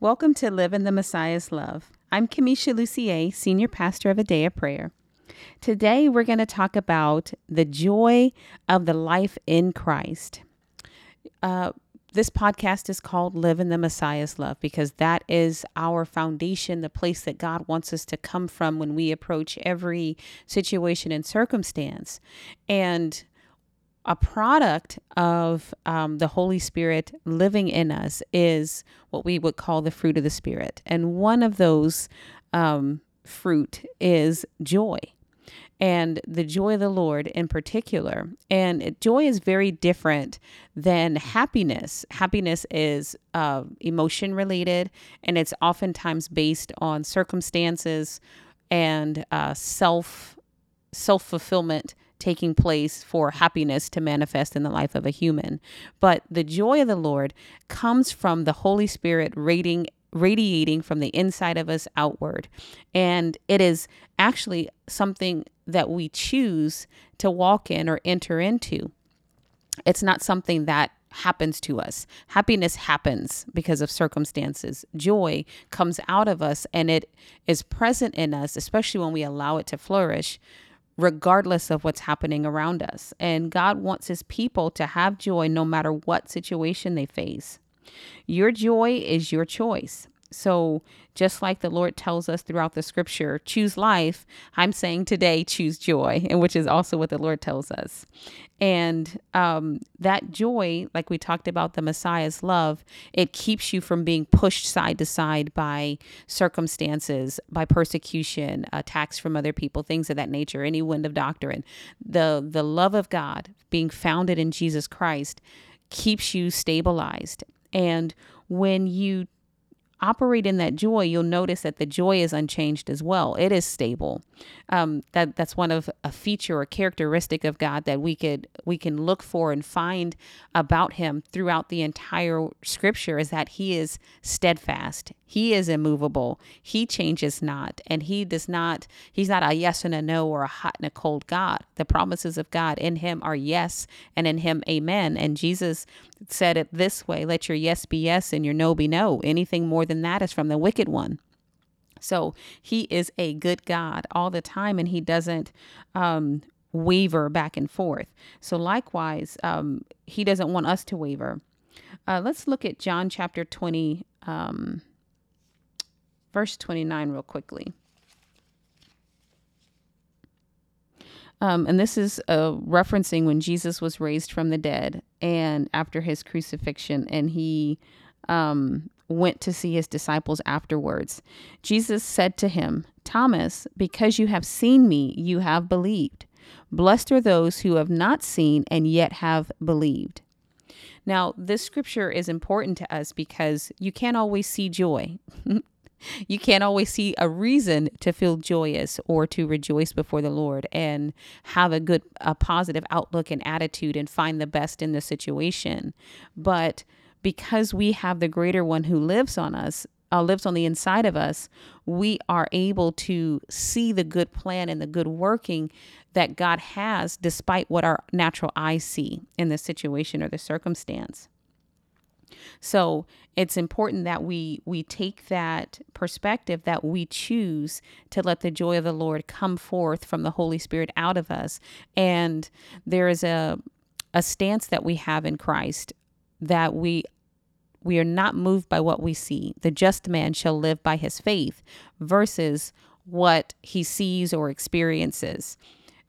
Welcome to Live in the Messiah's Love. I'm Kimmesha Lucier, Senior Pastor of A Day of Prayer. Today, we're going to talk about the joy of the life in Christ. Uh, this podcast is called Live in the Messiah's Love because that is our foundation, the place that God wants us to come from when we approach every situation and circumstance. And a product of um, the Holy Spirit living in us is what we would call the fruit of the Spirit. And one of those um, fruit is joy. And the joy of the Lord in particular. And joy is very different than happiness. Happiness is uh, emotion related, and it's oftentimes based on circumstances and uh, self self fulfillment taking place for happiness to manifest in the life of a human. But the joy of the Lord comes from the Holy Spirit radiating radiating from the inside of us outward. And it is actually something that we choose to walk in or enter into. It's not something that happens to us. Happiness happens because of circumstances. Joy comes out of us and it is present in us, especially when we allow it to flourish regardless of what's happening around us. And God wants his people to have joy no matter what situation they face. Your joy is your choice. So, just like the Lord tells us throughout the scripture, choose life, I'm saying today, choose joy, and which is also what the Lord tells us. And um, that joy, like we talked about the Messiah's love, it keeps you from being pushed side to side by circumstances, by persecution, attacks from other people, things of that nature, any wind of doctrine. The, the love of God being founded in Jesus Christ keeps you stabilized. And when you operate in that joy, you'll notice that the joy is unchanged as well. It is stable. Um, that that's one of a feature or characteristic of God that we could we can look for and find about Him throughout the entire Scripture is that He is steadfast. He is immovable. He changes not, and He does not. He's not a yes and a no or a hot and a cold God. The promises of God in Him are yes, and in Him amen. And Jesus said it this way: Let your yes be yes and your no be no. Anything more than that is from the wicked one. So he is a good God all the time, and he doesn't um, waver back and forth. So, likewise, um, he doesn't want us to waver. Uh, let's look at John chapter 20, um, verse 29, real quickly. Um, and this is uh, referencing when Jesus was raised from the dead and after his crucifixion, and he um, went to see his disciples afterwards. Jesus said to him, Thomas, because you have seen me, you have believed. Blessed are those who have not seen and yet have believed. Now, this scripture is important to us because you can't always see joy. you can't always see a reason to feel joyous or to rejoice before the Lord and have a good, a positive outlook and attitude and find the best in the situation. But because we have the greater one who lives on us, uh, lives on the inside of us, we are able to see the good plan and the good working that God has despite what our natural eyes see in the situation or the circumstance. So it's important that we we take that perspective that we choose to let the joy of the Lord come forth from the Holy Spirit out of us. And there is a a stance that we have in Christ that we we are not moved by what we see. The just man shall live by his faith versus what he sees or experiences.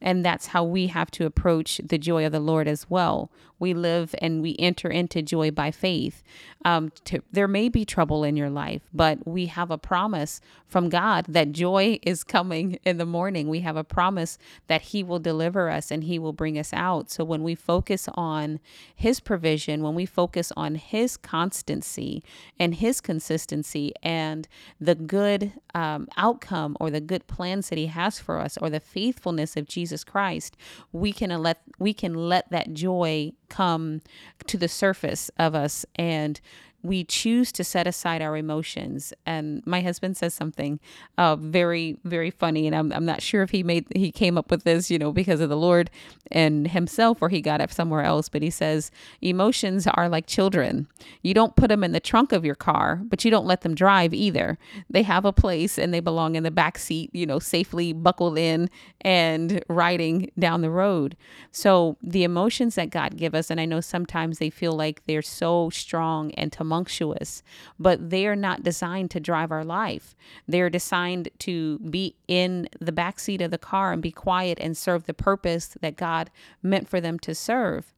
And that's how we have to approach the joy of the Lord as well. We live and we enter into joy by faith. Um, to, there may be trouble in your life, but we have a promise from God that joy is coming in the morning. We have a promise that He will deliver us and He will bring us out. So when we focus on His provision, when we focus on His constancy and His consistency and the good um, outcome or the good plans that He has for us or the faithfulness of Jesus Christ, we can let we can let that joy come to the surface of us and we choose to set aside our emotions. And my husband says something uh, very, very funny. And I'm, I'm not sure if he made, he came up with this, you know, because of the Lord and himself, or he got it somewhere else. But he says, emotions are like children. You don't put them in the trunk of your car, but you don't let them drive either. They have a place and they belong in the back seat, you know, safely buckled in and riding down the road. So the emotions that God give us, and I know sometimes they feel like they're so strong and tumultuous, but they are not designed to drive our life. They're designed to be in the back seat of the car and be quiet and serve the purpose that God meant for them to serve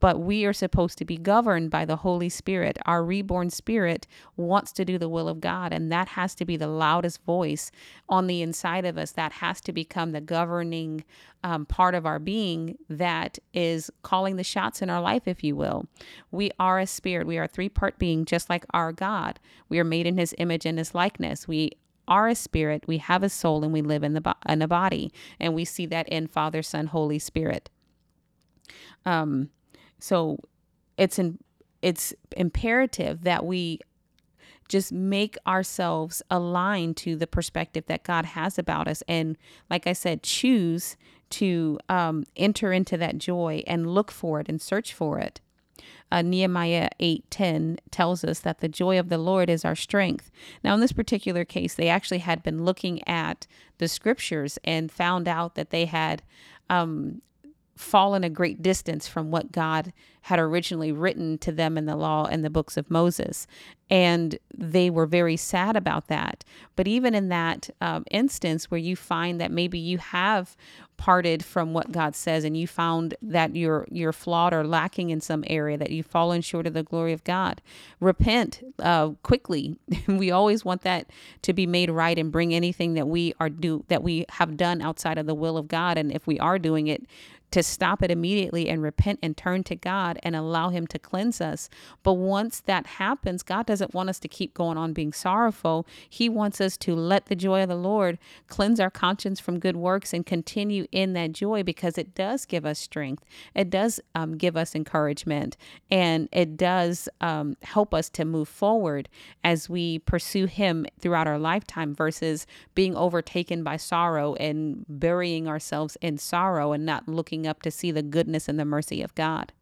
but we are supposed to be governed by the Holy Spirit. Our reborn spirit wants to do the will of God, and that has to be the loudest voice on the inside of us. That has to become the governing um, part of our being that is calling the shots in our life, if you will. We are a spirit, we are a three part being, just like our God. We are made in His image and His likeness. We are a spirit, we have a soul, and we live in the bo- in a body, and we see that in Father, Son, Holy Spirit. Um, so it's in, it's imperative that we just make ourselves align to the perspective that God has about us. And like I said, choose to um, enter into that joy and look for it and search for it. Uh, Nehemiah 8:10 tells us that the joy of the Lord is our strength. Now in this particular case they actually had been looking at the scriptures and found out that they had um, fallen a great distance from what God had originally written to them in the law and the books of Moses. And they were very sad about that. But even in that um, instance where you find that maybe you have parted from what God says and you found that you're you're flawed or lacking in some area that you've fallen short of the glory of God repent uh, quickly we always want that to be made right and bring anything that we are do that we have done outside of the will of God and if we are doing it to stop it immediately and repent and turn to God and allow Him to cleanse us. But once that happens, God doesn't want us to keep going on being sorrowful. He wants us to let the joy of the Lord cleanse our conscience from good works and continue in that joy because it does give us strength. It does um, give us encouragement and it does um, help us to move forward as we pursue Him throughout our lifetime versus being overtaken by sorrow and burying ourselves in sorrow and not looking looking up to see the goodness and the mercy of God.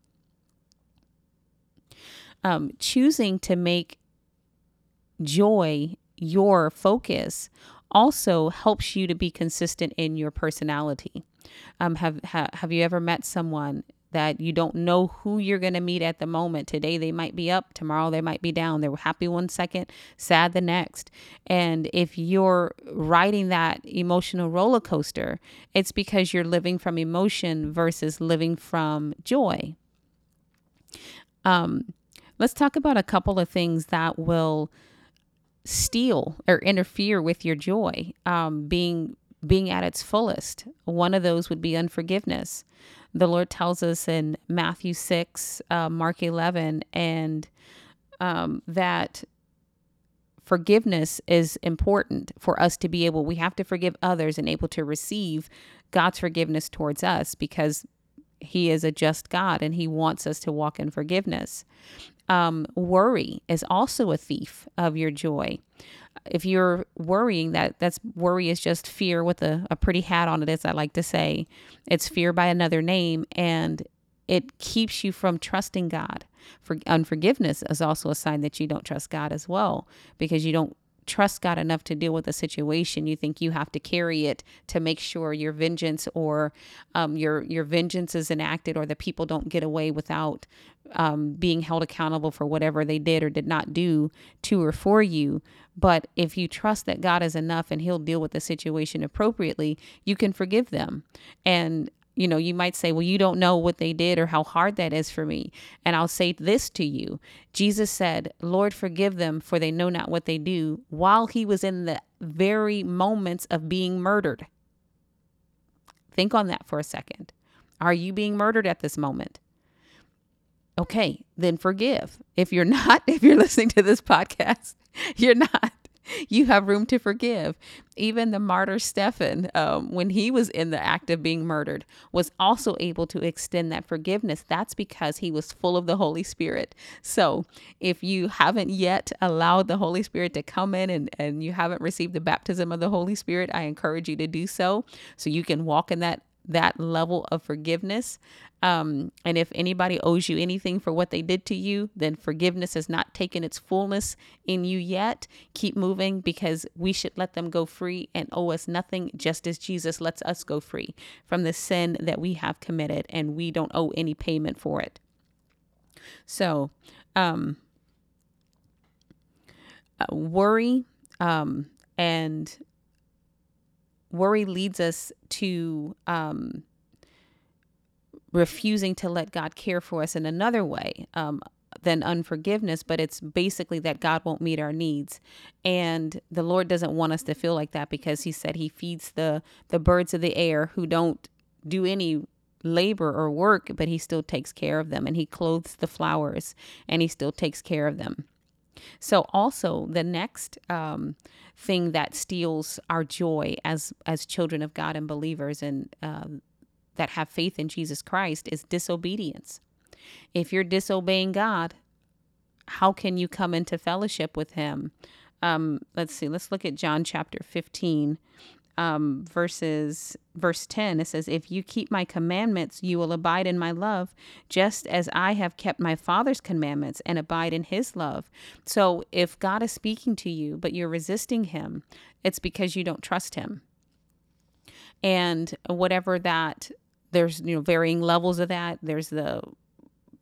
Um, choosing to make joy your focus also helps you to be consistent in your personality. Um, have, ha, have you ever met someone that you don't know who you're going to meet at the moment. Today they might be up, tomorrow they might be down. They're happy one second, sad the next. And if you're riding that emotional roller coaster, it's because you're living from emotion versus living from joy. Um, let's talk about a couple of things that will steal or interfere with your joy um, being being at its fullest. One of those would be unforgiveness the Lord tells us in Matthew 6, uh, Mark 11, and um, that forgiveness is important for us to be able, we have to forgive others and able to receive God's forgiveness towards us because He is a just God and He wants us to walk in forgiveness. Um, worry is also a thief of your joy if you're worrying that that's worry is just fear with a, a pretty hat on it as i like to say. It's fear by another name and it keeps you from trusting god. For unforgiveness is also a sign that you don't trust god as well because you don't trust God enough to deal with a situation, you think you have to carry it to make sure your vengeance or um, your your vengeance is enacted, or the people don't get away without um, being held accountable for whatever they did or did not do to or for you. But if you trust that God is enough and He'll deal with the situation appropriately, you can forgive them. And you know, you might say, well, you don't know what they did or how hard that is for me. And I'll say this to you Jesus said, Lord, forgive them, for they know not what they do, while he was in the very moments of being murdered. Think on that for a second. Are you being murdered at this moment? Okay, then forgive. If you're not, if you're listening to this podcast, you're not. you have room to forgive. Even the martyr Stephen, um, when he was in the act of being murdered, was also able to extend that forgiveness. That's because he was full of the Holy Spirit. So if you haven't yet allowed the Holy Spirit to come in and, and you haven't received the baptism of the Holy Spirit, I encourage you to do so so you can walk in that that level of forgiveness. Um, and if anybody owes you anything for what they did to you, then forgiveness has not taken its fullness in you yet. Keep moving because we should let them go free and owe us nothing, just as Jesus lets us go free from the sin that we have committed and we don't owe any payment for it. So, um, uh, worry um, and worry leads us to um, refusing to let God care for us in another way um, than unforgiveness, but it's basically that God won't meet our needs. And the Lord doesn't want us to feel like that because He said He feeds the, the birds of the air who don't do any labor or work, but He still takes care of them and He clothes the flowers and He still takes care of them. So also the next um, thing that steals our joy as as children of God and believers and um, that have faith in Jesus Christ is disobedience. If you're disobeying God, how can you come into fellowship with Him? Um, let's see. Let's look at John chapter 15 um, verses verse 10 it says if you keep my commandments you will abide in my love just as i have kept my father's commandments and abide in his love. So if god is speaking to you but you're resisting him it's because you don't trust him. And whatever that there's you know varying levels of that. There's the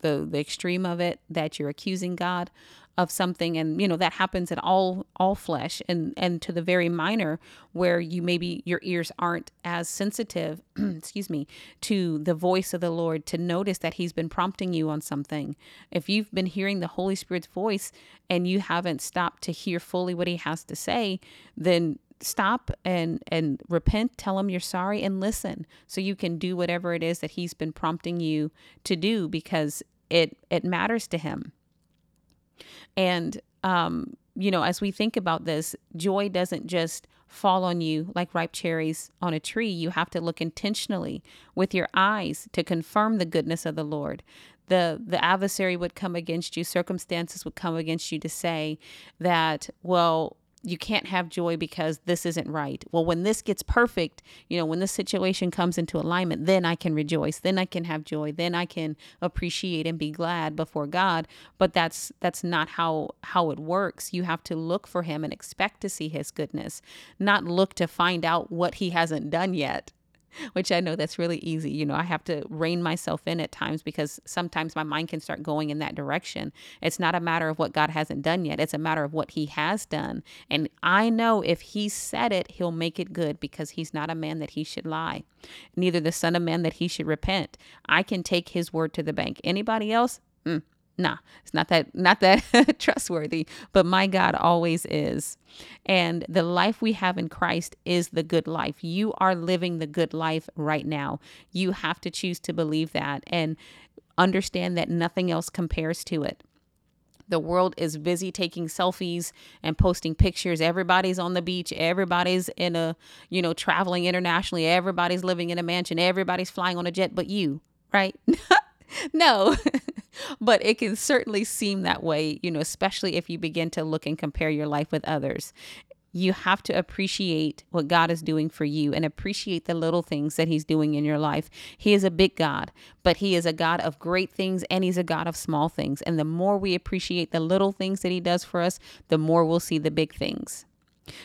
the the extreme of it that you're accusing god of something and you know that happens in all all flesh and and to the very minor where you maybe your ears aren't as sensitive excuse me to the voice of the lord to notice that he's been prompting you on something. If you've been hearing the holy spirit's voice and you haven't stopped to hear fully what he has to say then stop and and repent tell him you're sorry and listen so you can do whatever it is that he's been prompting you to do because it it matters to him and, um, you know, as we think about this, joy doesn't just fall on you like ripe cherries on a tree. You have to look intentionally with your eyes to confirm the goodness of the Lord. The the adversary would come against you, circumstances would come against you to say that, well, you can't have joy because this isn't right. Well, when this gets perfect, you know, when this situation comes into alignment, then I can rejoice. Then I can have joy. Then I can appreciate and be glad before God. But that's that's not how how it works. You have to look for him and expect to see his goodness, not look to find out what he hasn't done yet which I know that's really easy. You know, I have to rein myself in at times because sometimes my mind can start going in that direction. It's not a matter of what God hasn't done yet, it's a matter of what He has done. And I know if He said it, He'll make it good because He's not a man that He should lie, neither the Son of Man that He should repent. I can take His word to the bank. Anybody else? Mm, nah it's not that not that trustworthy but my god always is. And the life we have in christ is the good life. You are living the good life right now. You have to choose to believe that and understand that nothing else compares to it. The world is busy taking selfies and posting pictures. Everybody's on the beach. Everybody's in a you know traveling internationally. Everybody's living in a mansion. Everybody's flying on a jet but you right no but it can certainly seem that way, you know, especially if you begin to look and compare your life with others. You have to appreciate what God is doing for you and appreciate the little things that He's doing in your life. He is a big God, but He is a God of great things and He's a God of small things. And the more we appreciate the little things that He does for us, the more we'll see the big things.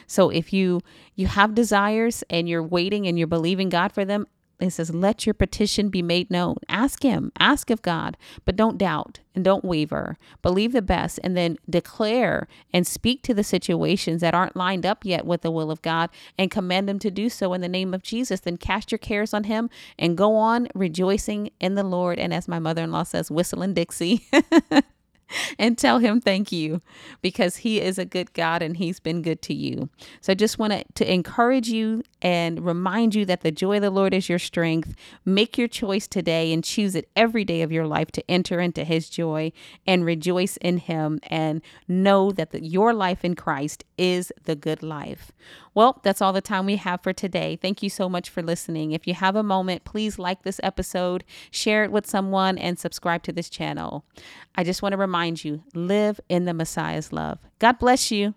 So if you you have desires and you're waiting and you're believing God for them, it says, Let your petition be made known. Ask Him, ask of God, but don't doubt and don't waver. Believe the best and then declare and speak to the situations that aren't lined up yet with the will of God and command them to do so in the name of Jesus. Then cast your cares on Him and go on rejoicing in the Lord. And as my mother in law says, whistling Dixie. and tell him thank you because he is a good God and he's been good to you. So I just want to encourage you and remind you that the joy of the Lord is your strength. Make your choice today and choose it every day of your life to enter into his joy and rejoice in him and know that the, your life in Christ is the good life. Well, that's all the time we have for today. Thank you so much for listening. If you have a moment, please like this episode, share it with someone, and subscribe to this channel. I just want to remind you live in the Messiah's love. God bless you.